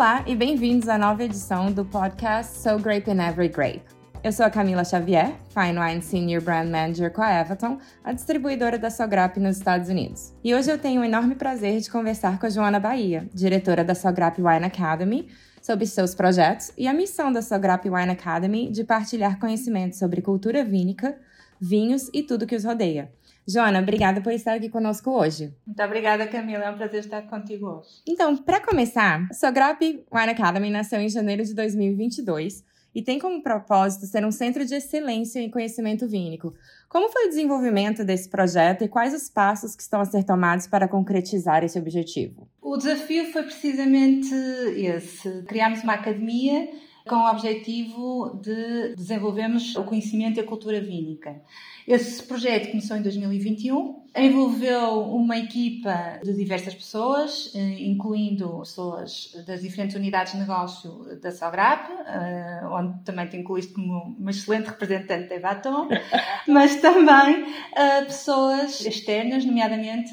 Olá e bem-vindos à nova edição do podcast So Grape in Every Grape. Eu sou a Camila Xavier, Fine Wine Senior Brand Manager com a Everton, a distribuidora da Sograp nos Estados Unidos. E hoje eu tenho o enorme prazer de conversar com a Joana Bahia, diretora da Sograp Wine Academy, sobre seus projetos e a missão da Sograp Wine Academy de partilhar conhecimento sobre cultura vínica, vinhos e tudo que os rodeia. Joana, obrigada por estar aqui conosco hoje. Muito obrigada, Camila. É um prazer estar contigo hoje. Então, para começar, a Sograp Wine Academy nasceu em janeiro de 2022 e tem como propósito ser um centro de excelência em conhecimento vínico. Como foi o desenvolvimento desse projeto e quais os passos que estão a ser tomados para concretizar esse objetivo? O desafio foi precisamente esse: criarmos uma academia com o objetivo de desenvolvermos o conhecimento e a cultura vínica. Esse projeto começou em 2021, envolveu uma equipa de diversas pessoas, eh, incluindo pessoas das diferentes unidades de negócio da Sograp, eh, onde também te incluíste como uma excelente representante da Evaton, mas também eh, pessoas externas, nomeadamente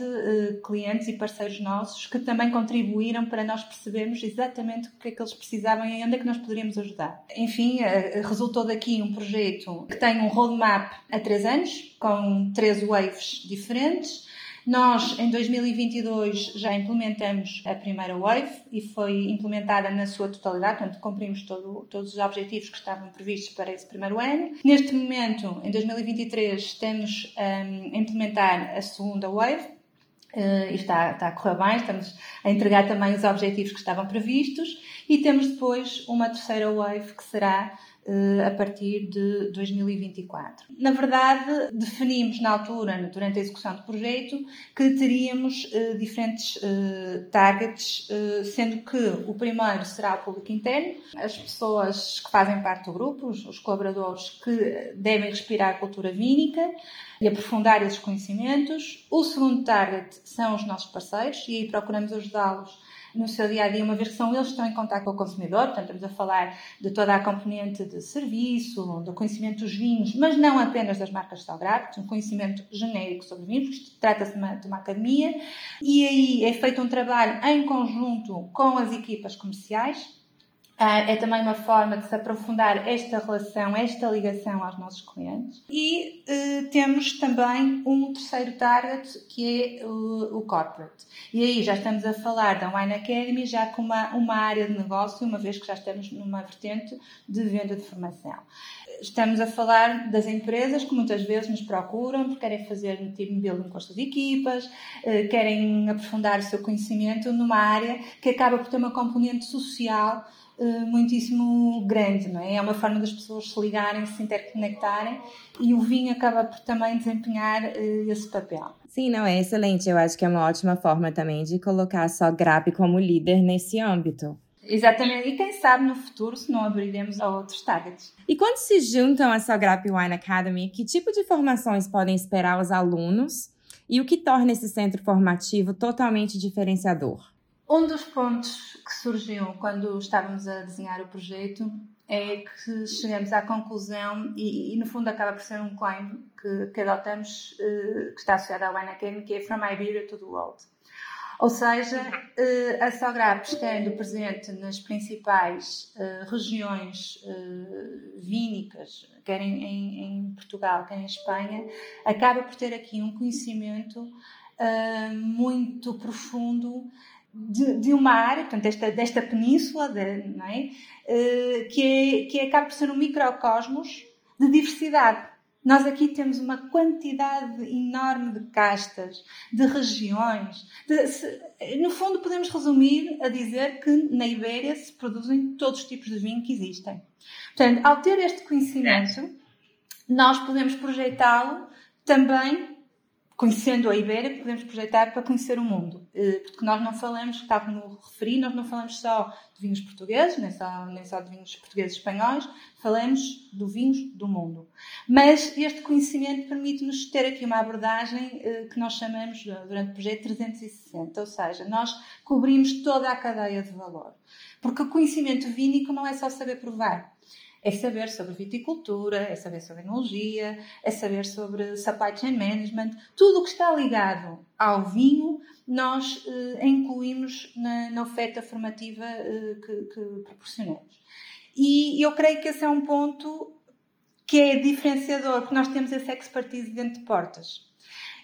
clientes e parceiros nossos, que também contribuíram para nós percebermos exatamente o que é que eles precisavam e onde é que nós poderíamos ajudar. Enfim, resultou daqui um projeto que tem um roadmap a três anos, com três waves diferentes. Nós, em 2022, já implementamos a primeira wave e foi implementada na sua totalidade, portanto, cumprimos todo, todos os objetivos que estavam previstos para esse primeiro ano. Neste momento, em 2023, estamos um, a implementar a segunda wave, Uh, está, está a correr bem, estamos a entregar também os objetivos que estavam previstos e temos depois uma terceira wave que será a partir de 2024. Na verdade, definimos na altura, durante a execução do projeto, que teríamos eh, diferentes eh, targets, sendo que o primeiro será o público interno, as pessoas que fazem parte do grupo, os colaboradores que devem respirar a cultura vínica e aprofundar esses conhecimentos. O segundo target são os nossos parceiros e aí procuramos ajudá-los no seu dia a dia, uma vez que são eles que estão em contato com o consumidor, portanto, estamos a falar de toda a componente de serviço, do conhecimento dos vinhos, mas não apenas das marcas Salgrado, um conhecimento genérico sobre vinhos, trata-se de, de uma academia, e aí é feito um trabalho em conjunto com as equipas comerciais, é também uma forma de se aprofundar esta relação, esta ligação aos nossos clientes. E uh, temos também um terceiro target que é o, o, corporate. E aí já estamos a falar da Wine Academy já com uma, uma área de negócio, uma vez que já estamos numa vertente de venda de formação. Estamos a falar das empresas que muitas vezes nos procuram porque querem fazer um team building com as suas equipas, uh, querem aprofundar o seu conhecimento numa área que acaba por ter uma componente social eh, muitíssimo grande, não é? É uma forma das pessoas se ligarem, se interconectarem e o vinho acaba por também desempenhar uh, esse papel. Sim, não, é excelente. Eu acho que é uma ótima forma também de colocar só Grap como líder nesse âmbito. Exatamente, e quem sabe no futuro se não abriremos a outros targets. E quando se juntam a Sograp Wine Academy, que tipo de formações podem esperar os alunos e o que torna esse centro formativo totalmente diferenciador? Um dos pontos que surgiu quando estávamos a desenhar o projeto é que chegamos à conclusão, e, e no fundo acaba por ser um claim que, que adotamos, uh, que está associado à Wine que é From Iberia to the World. Ou seja, uh, a Sograp estando presente nas principais uh, regiões vínicas, quer em, em, em, Portugal, quer em Espanha, acaba por ter aqui um conhecimento muito profundo de, de, uma área, portanto, desta, desta península, de, é? Uh, que, é, que acaba por ser um microcosmos de diversidade. Nós aqui temos uma quantidade enorme de castas, de regiões. De, se, no fundo, podemos resumir a dizer que na Ibéria se produzem todos os tipos de vinho que existem. Portanto, ao ter este conhecimento, nós podemos projetá-lo também conhecendo a Ibéria, podemos projetar para conhecer o mundo. Eh, porque nós não falamos, tal como referi, nós não falamos só de vinhos portugueses, nem só, nem só de vinhos portugueses espanhóis, falamos de vinhos do mundo. Mas este conhecimento permite-nos ter aqui uma abordagem eh, que nós chamamos, durante o projeto, 360, ou seja, nós cobrimos toda a cadeia de valor. Porque o conhecimento vínico não é só saber provar É saber sobre viticultura, é saber sobre enologia, é saber sobre supply chain management, tudo o que está ligado ao vinho, nós eh, incluímos na, na, oferta formativa eh, que, que proporcionamos. E eu creio que esse é um ponto que é diferenciador, porque nós temos essa expertise dentro de portas.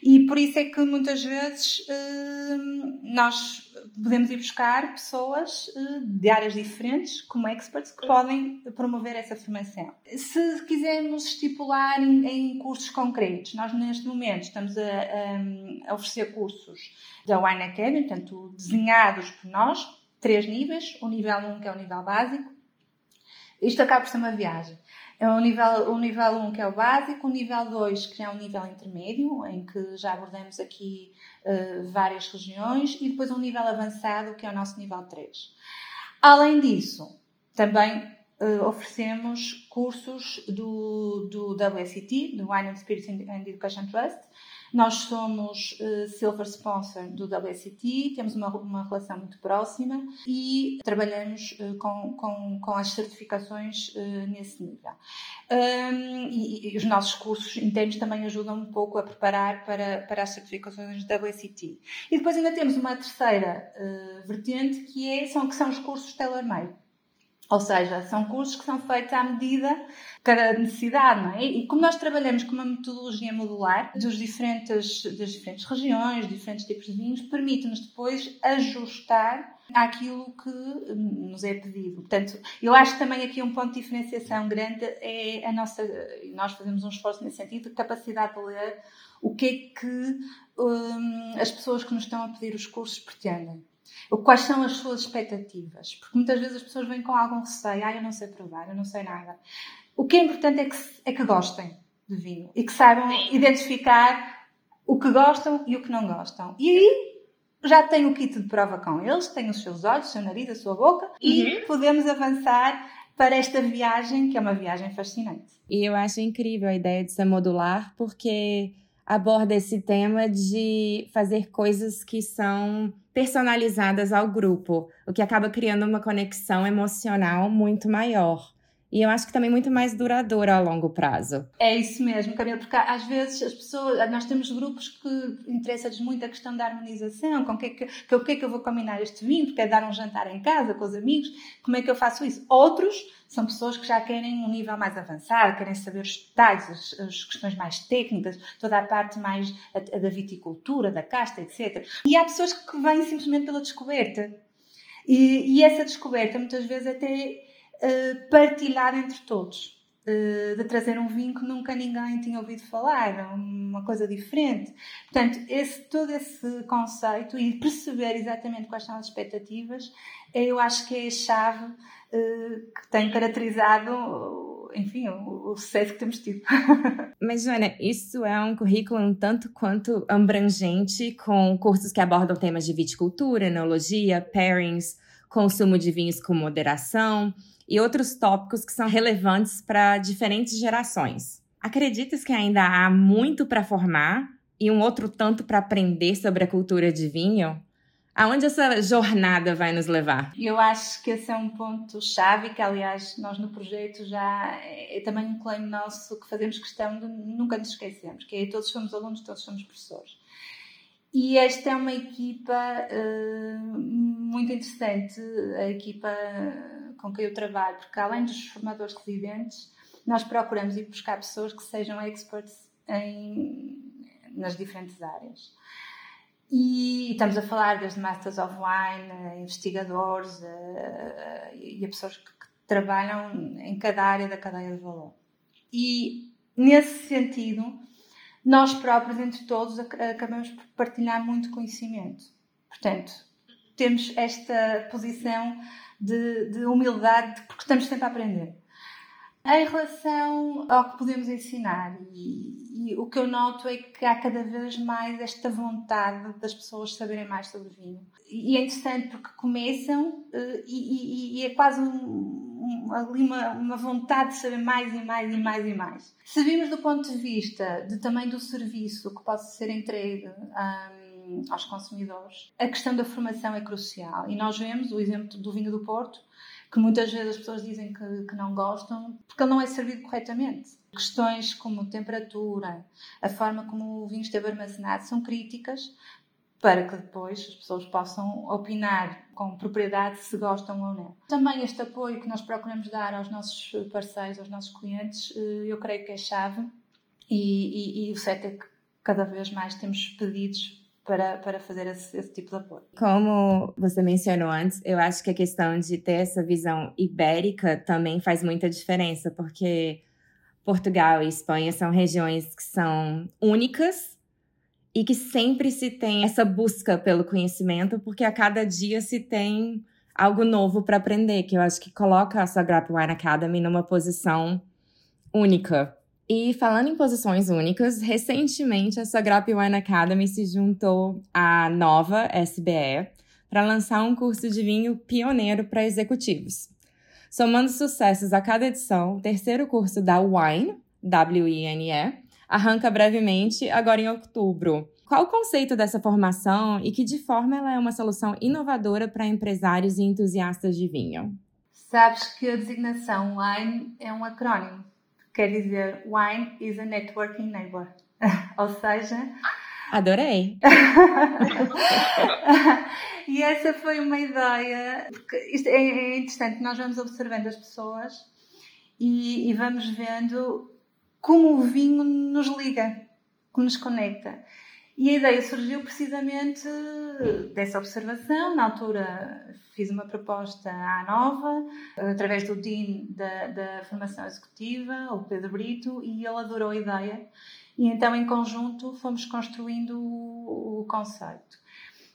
E por isso é que muitas vezes eh, nós podemos ir buscar pessoas eh, de áreas diferentes, como experts, que podem promover essa formação. Se quisermos estipular em, cursos concretos, nós neste momento estamos a, a, a oferecer cursos da Wine Academy, portanto, desenhados por nós, três níveis, o nível 1 que é o nível básico. Isto acaba por ser uma viagem. É o nível, o nível 1 que é o básico, o nível 2 que é um nível intermédio, em que já abordamos aqui uh, várias regiões, e depois um nível avançado que é o nosso nível 3. Além disso, também uh, oferecemos cursos do, do do Wine and Spirits and Education Trust, nós somos uh, Silver Sponsor do WSET, temos uma, uma relação muito próxima e trabalhamos uh, com, com, com as certificações uh, nesse nível. Um, e, e, os nossos cursos internos também ajudam um pouco a preparar para, para as certificações do WSET. E depois ainda temos uma terceira vertente que, é, são, que são os cursos tailor-made. Ou seja, são cursos que são feitos à medida cada necessidade, não é? E como nós trabalhamos com uma metodologia modular dos diferentes, das diferentes regiões, diferentes tipos de vinhos, permite-nos depois ajustar àquilo que nos é pedido. Portanto, eu acho também aqui um ponto de diferenciação grande é a nossa, nós fazemos um esforço nesse sentido, de capacidade de ler o que é que hum, as pessoas que nos estão a pedir os cursos pretendem. Quais são as suas expectativas? Porque muitas vezes as pessoas vêm com algum receio. Ah, eu não sei provar, eu não sei nada. O que é importante é que, é que gostem de vinho e que saibam identificar o que gostam e o que não gostam. E aí já tem o kit de prova com eles, tem os seus olhos, o seu nariz, a sua boca e uhum. podemos avançar para esta viagem, que é uma viagem fascinante. E eu acho incrível a ideia de ser modular, porque aborda esse tema de fazer coisas que são personalizadas ao grupo, o que acaba criando uma conexão emocional muito maior. E eu acho que também muito mais duradoura a longo prazo. É isso mesmo, Camila, porque às vezes as pessoas, nós temos grupos que interessa-lhes muito a questão da harmonização, com o que, é que, que, que é que eu vou combinar este vinho, porque é dar um jantar em casa com os amigos, como é que eu faço isso? Outros são pessoas que já querem um nível mais avançado, querem saber os detalhes, as, as questões mais técnicas, toda a parte mais a, a da viticultura, da casta, etc. E há pessoas que vêm simplesmente pela descoberta. E, e essa descoberta muitas vezes até eh, partilhar entre todos. Uh, de trazer um vinho que nunca ninguém tinha ouvido falar, uma coisa diferente. Portanto, esse, todo esse conceito e perceber exatamente quais são as expectativas, eu acho que é a chave uh, que tem caracterizado, enfim, o, o, sucesso que temos tido. Mas, Joana, isso é um currículo um tanto quanto abrangente, com cursos que abordam temas de viticultura, enologia, pairings, consumo de vinhos com moderação e outros tópicos que são relevantes para diferentes gerações. Acreditas que ainda há muito para formar e um outro tanto para aprender sobre a cultura de vinho? Aonde essa jornada vai nos levar? Eu acho que esse é um ponto chave que, aliás, nós no projeto já é também um claim nosso que fazemos questão de nunca nos esquecermos, que é todos somos alunos, todos somos professores. E esta é uma equipa uh, muito interessante, a equipa com quem eu trabalho, porque além dos formadores residentes, nós procuramos ir buscar pessoas que sejam experts em, nas diferentes áreas. E estamos a falar desde Masters of Wine, investigadores uh, e a pessoas que, que trabalham em cada área da cadeia de valor. E nesse sentido, nós próprios, entre todos, acabamos por partilhar muito conhecimento. Portanto, temos esta posição de, de humildade, porque estamos sempre a aprender. Em relação ao que podemos ensinar, e, e, o que eu noto é que há cada vez mais esta vontade das pessoas saberem mais sobre vinho. E é interessante porque começam uh, e, e, e, é quase um, um, ali uma, uma, vontade de saber mais e mais e mais e mais. Se do ponto de vista de também do serviço que pode ser entregue um, aos consumidores, a questão da formação é crucial. E nós vemos o exemplo do vinho do Porto, que muitas vezes as pessoas dizem que, que não gostam, porque ele não é servido corretamente. Questões como temperatura, a forma como o vinho esteve armazenado são críticas para que depois as pessoas possam opinar com propriedade se gostam ou não. Também este apoio que nós procuramos dar aos nossos parceiros, aos nossos clientes, eh, eu creio que é chave e, e, e o certo é que cada vez mais temos pedidos para, para fazer esse, esse, tipo de apoio. Como você mencionou antes, eu acho que a questão de ter essa visão ibérica também faz muita diferença, porque Portugal e Espanha são regiões que são únicas e que sempre se tem essa busca pelo conhecimento, porque a cada dia se tem algo novo para aprender, que eu acho que coloca a Sagrap Wine Academy numa posição única. E falando em posições únicas, recentemente a Sagrap Wine Academy se juntou à nova SBE para lançar um curso de vinho pioneiro para executivos. Somando sucessos a cada edição, o terceiro curso da Wine, W-I-N-E, arranca brevemente agora em outubro. Qual o conceito dessa formação e que de forma ela é uma solução inovadora para empresários e entusiastas de vinho? Sabes que a designação Wine é um acrónimo. Quer dizer, Wine is a networking neighbor. Ou seja, Adorei! e essa foi uma ideia, porque isto é, é interessante, nós vamos observando as pessoas e, e, vamos vendo como o vinho nos liga, que nos conecta. E a ideia surgiu precisamente dessa observação. Na altura fiz uma proposta à Nova, através do Dean da, da Formação Executiva, o Pedro Brito, e ele adorou a ideia. E então, em conjunto, fomos construindo o, o conceito.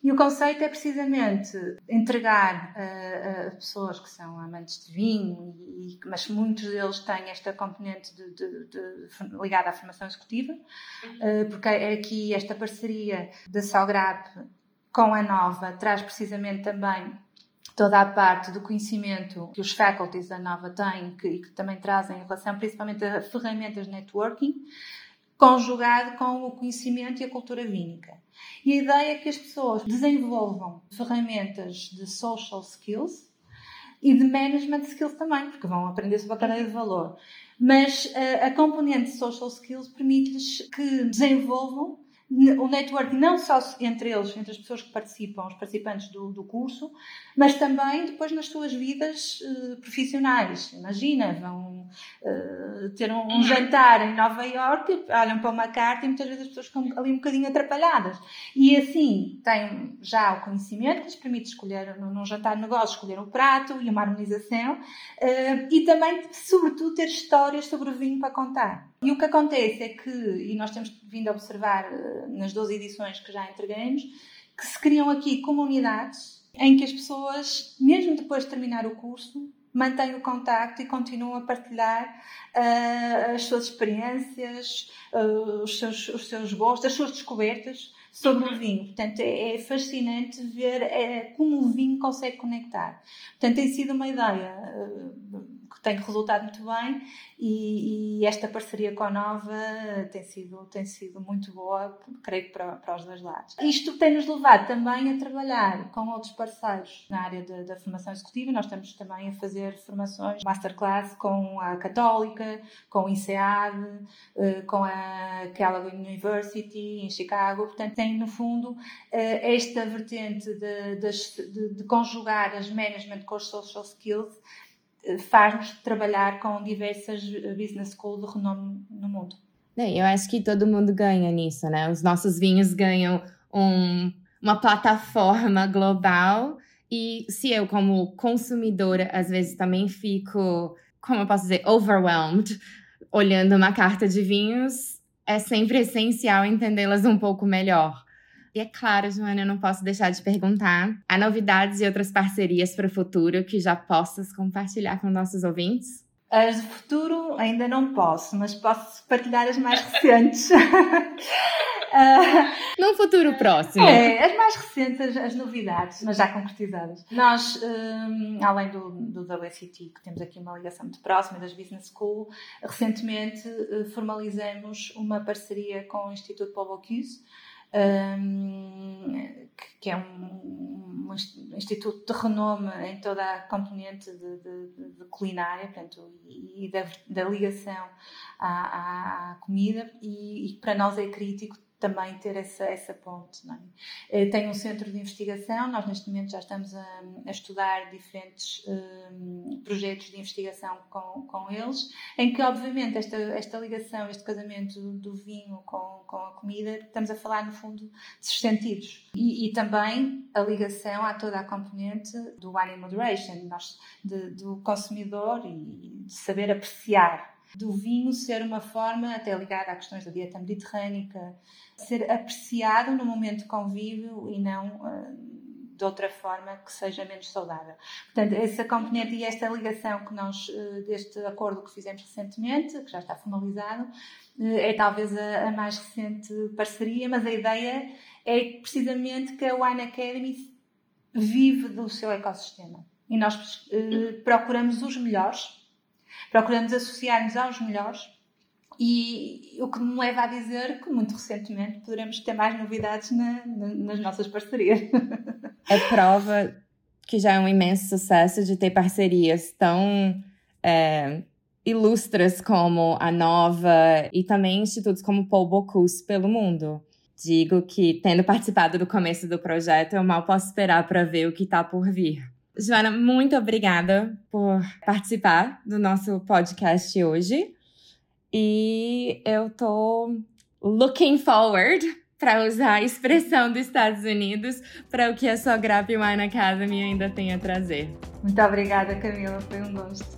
E o conceito é precisamente entregar a, a pessoas que são amantes de vinho, e, mas muitos deles têm esta componente de, de, de, ligada à formação executiva, porque é aqui esta parceria da Salgrap com a Nova traz precisamente também toda a parte do conhecimento que os faculties da Nova têm que, e que também trazem em relação principalmente a ferramentas de networking, conjugado com o conhecimento e a cultura vínica. E a ideia é que as pessoas desenvolvam ferramentas de social skills e de management skills também, porque vão aprender sobre a cadeia de valor. Mas a, eh, a componente social skills permite-lhes que desenvolvam o network não só entre eles, entre as pessoas que participam, os participantes do, do curso, mas também depois nas suas vidas uh, profissionais. Imagina, vão uh, ter um, um, jantar em Nova York, olham para uma carta e muitas vezes as pessoas ficam ali um bocadinho atrapalhadas. E assim têm já o conhecimento que lhes permite escolher, num jantar de negócio, escolher um prato e uma harmonização, uh, e também, sobretudo, ter histórias sobre o vinho para contar. E o que acontece é que, e nós temos vindo a observar eh, nas 12 edições que já entregamos, que se criam aqui comunidades em que as pessoas, mesmo depois de terminar o curso, mantêm o contacto e continuam a partilhar uh, as suas experiências, uh, os, seus, os seus gostos, as suas descobertas sobre o vinho. Portanto, é, é fascinante ver é, como o vinho consegue conectar. Portanto, tem sido uma ideia uh, que tem resultado muito bem e, e, esta parceria com a Nova tem sido, tem sido muito boa, creio que para, para os dois lados. Isto tem-nos levado também a trabalhar com outros parceiros na área de, da formação executiva. Nós estamos também a fazer formações masterclass com a Católica, com o INSEAD, eh, com a Kellogg University em Chicago. Portanto, tem no fundo eh, esta vertente de, de, de conjugar as management com os social skills faz-nos trabalhar com diversas business schools de renome no mundo. Eu acho que todo mundo ganha nisso, né? Os nossos vinhos ganham um, uma plataforma global e se eu, como consumidora, às vezes também fico, como eu posso dizer, overwhelmed, olhando uma carta de vinhos, é sempre essencial entendê-las um pouco melhor. E é claro, Joana, eu não posso deixar de perguntar: há novidades e outras parcerias para o futuro que já possas compartilhar com nossos ouvintes? As do futuro ainda não posso, mas posso partilhar as mais recentes. uh, Num futuro próximo. É, as mais recentes, as novidades, mas já concretizadas. Nós, um, além do, do WCT, que temos aqui uma ligação muito próxima, das Business School, recentemente uh, formalizamos uma parceria com o Instituto Paul Bocuse, um, que é um, um instituto de renome em toda a componente de, de, de culinária portanto, e, e da, da, ligação à, à, comida, e, e, para nós é crítico também ter essa, essa ponte. É? Eh, Tem um centro de investigação, nós neste momento já estamos a, a estudar diferentes um, projetos de investigação com, com eles, em que obviamente esta, esta ligação, este casamento do vinho com, com a comida, estamos a falar no fundo de sentidos. E, e também a ligação a toda a componente do wine moderation, nós, de, do consumidor e de saber apreciar do vinho ser uma forma, até ligada a questões da dieta mediterrânica, ser apreciado no momento de convívio e não uh, de outra forma que seja menos saudável. Portanto, essa componente e esta ligação que nós, uh, deste acordo que fizemos recentemente, que já está formalizado, uh, é talvez a, mais recente parceria, mas a ideia é precisamente que a Wine Academy vive do seu ecossistema. E nós procuramos os melhores procuramos associar-nos aos melhores e o que me leva a dizer que muito recentemente poderemos ter mais novidades na, na, nas nossas parcerias. É prova que já é um imenso sucesso de ter parcerias tão é, como a Nova e também institutos como Paul Bocuse pelo mundo. Digo que, tendo participado do começo do projeto, eu mal posso esperar para ver o que está por vir. Joana, muito obrigada por participar do nosso podcast hoje. E eu tô looking forward para usar a expressão dos Estados Unidos para o que a sua Grap Wine Academy ainda tem a trazer. Muito obrigada, Camila. Foi um gosto.